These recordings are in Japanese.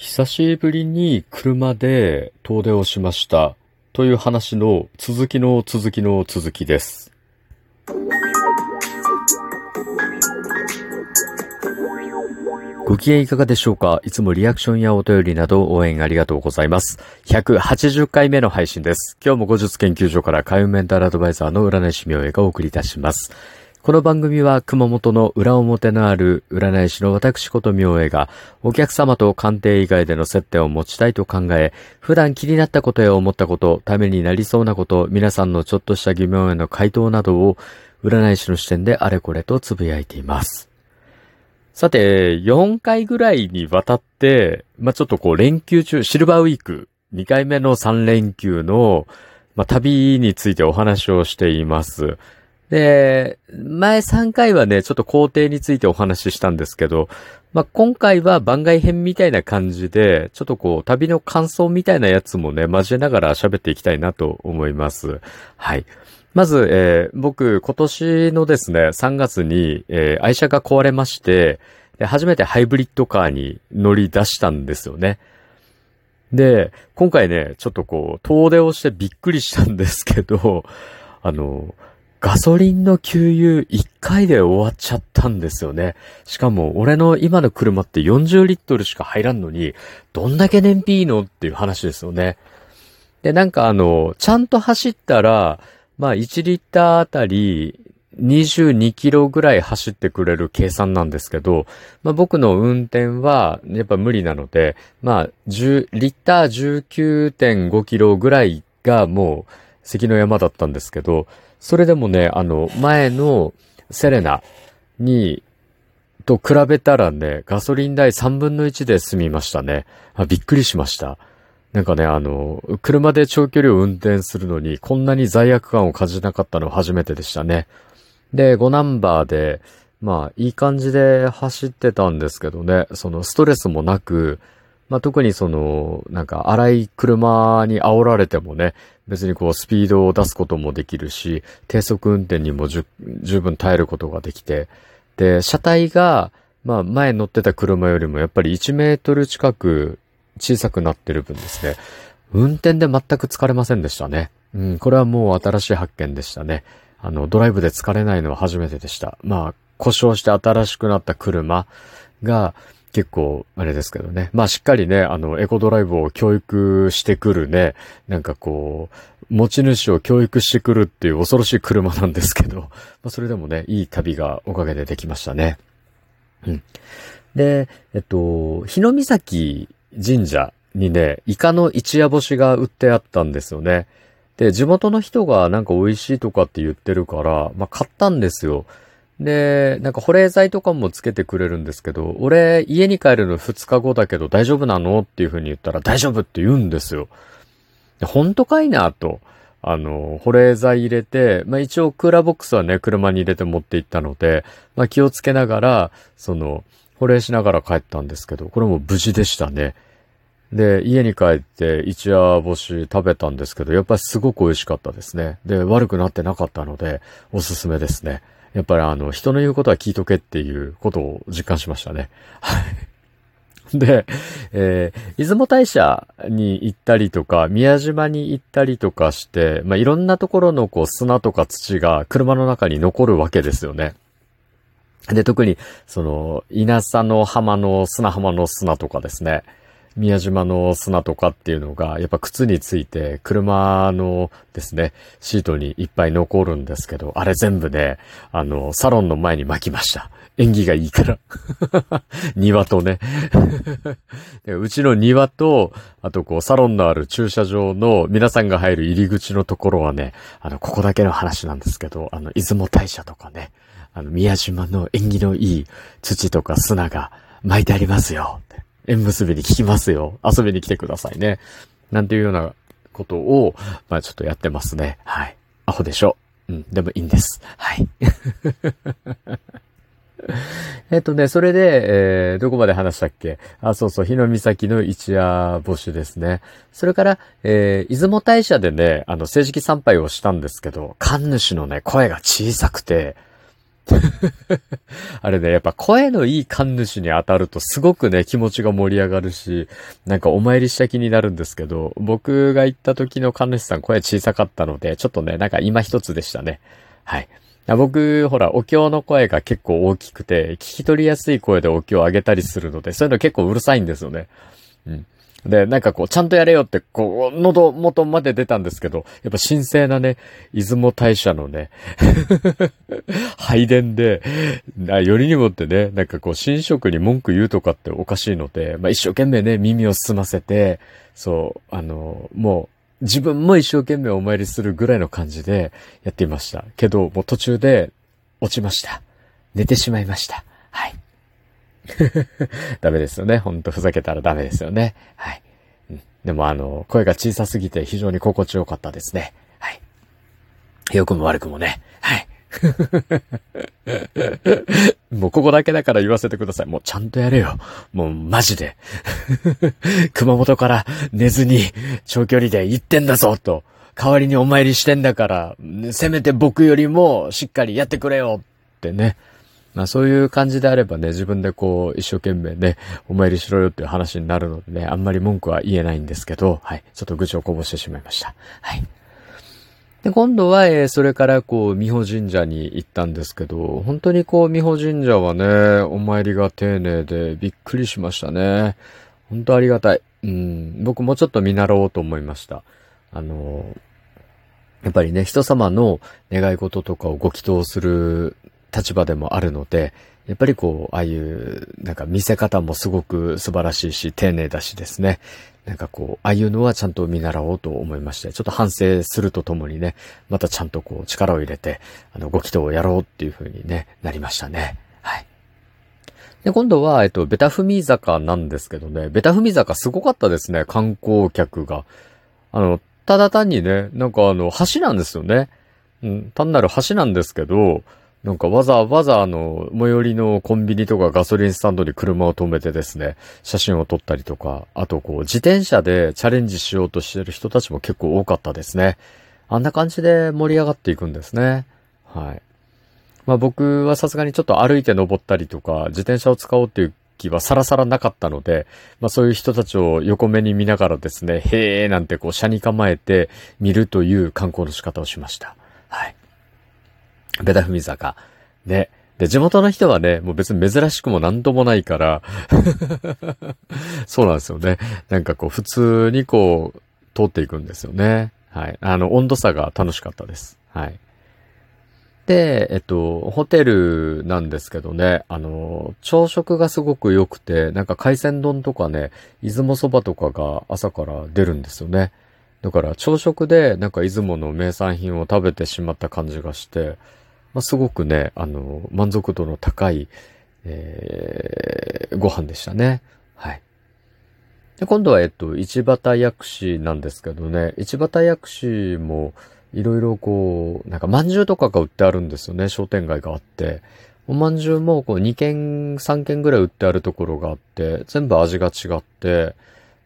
久しぶりに車で遠出をしましたという話の続きの続きの続きです。ご機嫌いかがでしょうか？いつもリアクションやお便りなど応援ありがとうございます。180回目の配信です。今日も後日研究所から海運メンタルアドバイザーの占い師明恵がお送りいたします。この番組は熊本の裏表のある占い師の私こと明恵がお客様と鑑定以外での接点を持ちたいと考え、普段気になったことや思ったこと、ためになりそうなこと、皆さんのちょっとした疑問への回答などを占い師の視点であれこれとつぶやいています。さて、4回ぐらいにわたって、まあ、ちょっとこう連休中、シルバーウィーク、2回目の3連休の、まあ、旅についてお話をしています。で、前3回はね、ちょっと工程についてお話ししたんですけど、まあ、今回は番外編みたいな感じで、ちょっとこう、旅の感想みたいなやつもね、交えながら喋っていきたいなと思います。はい。まず、えー僕、今年のですね、3月に、えー愛車が壊れまして、初めてハイブリッドカーに乗り出したんですよね。で、今回ね、ちょっとこう、遠出をしてびっくりしたんですけど、あの、ガソリンの給油1回で終わっちゃったんですよね。しかも、俺の今の車って40リットルしか入らんのに、どんだけ燃費いいのっていう話ですよね。で、なんかあの、ちゃんと走ったら、まあ1リッターあたり22キロぐらい走ってくれる計算なんですけど、まあ僕の運転はやっぱ無理なので、まあ10、リッター19.5キロぐらいがもう関の山だったんですけど、それでもね、あの、前のセレナに、と比べたらね、ガソリン代3分の1で済みましたね。あびっくりしました。なんかね、あの、車で長距離を運転するのに、こんなに罪悪感を感じなかったのは初めてでしたね。で、5ナンバーで、まあ、いい感じで走ってたんですけどね、そのストレスもなく、まあ、特にその、なんか荒い車に煽られてもね、別にこうスピードを出すこともできるし、低速運転にも十分耐えることができて、で、車体が、まあ前乗ってた車よりもやっぱり1メートル近く小さくなってる分ですね、運転で全く疲れませんでしたね。うん、これはもう新しい発見でしたね。あの、ドライブで疲れないのは初めてでした。まあ、故障して新しくなった車が、結構、あれですけどね。まあしっかりね、あの、エコドライブを教育してくるね、なんかこう、持ち主を教育してくるっていう恐ろしい車なんですけど、まあそれでもね、いい旅がおかげでできましたね。うん。で、えっと、日の岬神社にね、イカの一夜干しが売ってあったんですよね。で、地元の人がなんか美味しいとかって言ってるから、まあ買ったんですよ。で、なんか保冷剤とかもつけてくれるんですけど、俺家に帰るの2日後だけど大丈夫なのっていう風に言ったら大丈夫って言うんですよ。で本当かいなと。あの、保冷剤入れて、まあ一応クーラーボックスはね、車に入れて持って行ったので、まあ気をつけながら、その、保冷しながら帰ったんですけど、これも無事でしたね。で、家に帰って一夜干し食べたんですけど、やっぱりすごく美味しかったですね。で、悪くなってなかったので、おすすめですね。やっぱりあの、人の言うことは聞いとけっていうことを実感しましたね。はい。で、えー、出雲大社に行ったりとか、宮島に行ったりとかして、まあ、いろんなところのこう砂とか土が車の中に残るわけですよね。で、特に、その、稲佐の浜の砂浜の砂とかですね。宮島の砂とかっていうのが、やっぱ靴について、車のですね、シートにいっぱい残るんですけど、あれ全部ね、あの、サロンの前に巻きました。縁起がいいから。庭とね。うちの庭と、あとこう、サロンのある駐車場の皆さんが入る入り口のところはね、あの、ここだけの話なんですけど、あの、出雲大社とかね、あの、宮島の縁起のいい土とか砂が巻いてありますよって。縁結びに聞きますよ。遊びに来てくださいね。なんていうようなことを、まあちょっとやってますね。はい。アホでしょ。うん、でもいいんです。はい。えっとね、それで、えー、どこまで話したっけ？あ、そうそう、日の岬の一夜干しですね。それから、えー、出雲大社でね、あの、政治参拝をしたんですけど、神主のね、声が小さくて、あれね、やっぱ声のいい神主に当たるとすごくね、気持ちが盛り上がるし、なんかお参りした気になるんですけど、僕が行った時の神主さん声小さかったので、ちょっとね、なんか今一つでしたね。はい。僕、ほら、お経の声が結構大きくて、聞き取りやすい声でお経を上げたりするので、そういうの結構うるさいんですよね。うん。で、なんかこう、ちゃんとやれよって、こう、喉元まで出たんですけど、やっぱ神聖なね、出雲大社のね、拝殿で、よりにもってね、なんかこう、神職に文句言うとかっておかしいので、まあ一生懸命ね、耳を澄ませて、そう、あの、もう、自分も一生懸命お参りするぐらいの感じでやっていました。けど、もう途中で落ちました。寝てしまいました。はい。ダメですよね。ほんとふざけたらダメですよね。はい。うん、でもあの、声が小さすぎて非常に心地よかったですね。はい。良くも悪くもね。はい。もうここだけだから言わせてください。もうちゃんとやれよ。もうマジで。熊本から寝ずに長距離で行ってんだぞと。代わりにお参りしてんだから、せめて僕よりもしっかりやってくれよってね。まあそういう感じであればね、自分でこう一生懸命ね、お参りしろよっていう話になるのでね、あんまり文句は言えないんですけど、はい。ちょっと愚痴をこぼしてしまいました。はい。で、今度は、えー、それからこう、美保神社に行ったんですけど、本当にこう、美保神社はね、お参りが丁寧でびっくりしましたね。本当ありがたい。うん、僕もちょっと見習おうと思いました。あのやっぱりね、人様の願い事とかをご祈祷する立場でもあるので、やっぱりこう、ああいう、なんか見せ方もすごく素晴らしいし、丁寧だしですね。なんかこう、ああいうのはちゃんと見習おうと思いまして、ちょっと反省するとともにね、またちゃんとこう、力を入れて、あの、ご祈祷をやろうっていう風にね、なりましたね。はい。で、今度は、えっと、ベタ踏み坂なんですけどね、ベタ踏み坂すごかったですね、観光客が。あの、ただ単にね、なんかあの、橋なんですよね。うん、単なる橋なんですけど、なんかわざわざあの、最寄りのコンビニとかガソリンスタンドに車を止めてですね、写真を撮ったりとか、あとこう、自転車でチャレンジしようとしてる人たちも結構多かったですね。あんな感じで盛り上がっていくんですね。はい。まあ僕はさすがにちょっと歩いて登ったりとか、自転車を使おうっていう気はさらさらなかったので、まあそういう人たちを横目に見ながらですね、へーなんてこう、車に構えて見るという観光の仕方をしました。ベタ踏み坂。ね。で、地元の人はね、もう別に珍しくもなんともないから そうなんですよね。なんかこう、普通にこう、通っていくんですよね。はい。あの、温度差が楽しかったです。はい。で、えっと、ホテルなんですけどね、あの、朝食がすごく良くて、なんか海鮮丼とかね、出雲そばとかが朝から出るんですよね。だから朝食でなんか出雲の名産品を食べてしまった感じがして、まあ、すごくね、あの、満足度の高い、えー、ご飯でしたね。はい。で、今度は、えっと、市畑薬師なんですけどね、市畑薬師も、いろいろこう、なんか、饅頭とかが売ってあるんですよね、商店街があって。お饅頭も、こう、2軒、3軒ぐらい売ってあるところがあって、全部味が違って、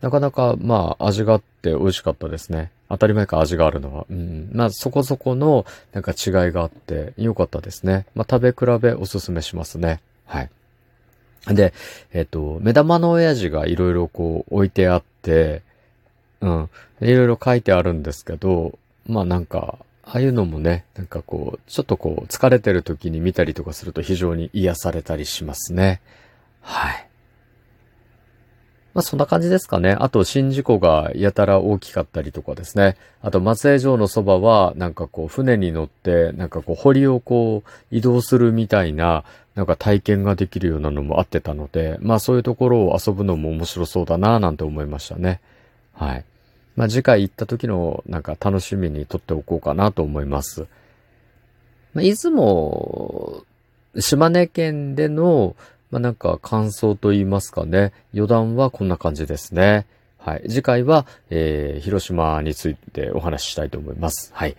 なかなか、まあ、味があって美味しかったですね。当たり前か味があるのは。うん。まあ、そこそこの、なんか違いがあって、良かったですね。まあ、食べ比べおすすめしますね。はい。で、えっ、と、目玉の親父がいろいろこう置いてあって、うん。いろいろ書いてあるんですけど、まあなんか、ああいうのもね、なんかこう、ちょっとこう、疲れてる時に見たりとかすると非常に癒されたりしますね。はい。まあそんな感じですかね。あと、宍道湖がやたら大きかったりとかですね。あと、松江城のそばは、なんかこう、船に乗って、なんかこう、堀をこう、移動するみたいな、なんか体験ができるようなのもあってたので、まあそういうところを遊ぶのも面白そうだなぁなんて思いましたね。はい。まあ次回行った時のなんか楽しみにとっておこうかなと思います。まあ、出雲、島根県での、まあ、なんか感想と言いますかね。余談はこんな感じですね。はい。次回は、えー、広島についてお話ししたいと思います。はい。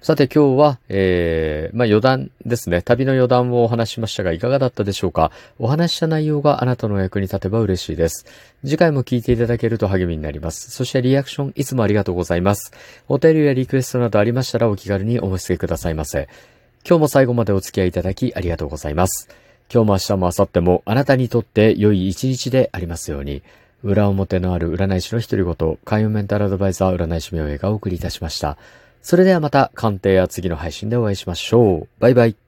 さて今日は、えー、まあ余談ですね。旅の余談をお話ししましたが、いかがだったでしょうか？お話しした内容があなたの役に立てば嬉しいです。次回も聞いていただけると励みになります。そしてリアクションいつもありがとうございます。お便りやリクエストなどありましたらお気軽にお申し付けくださいませ。今日も最後までお付き合いいただきありがとうございます。今日も明日も明後日もあなたにとって良い一日でありますように、裏表のある占い師の一人ごと、開運メンタルアドバイザー占い師名映がお送りいたしました。それではまた鑑定や次の配信でお会いしましょう。バイバイ。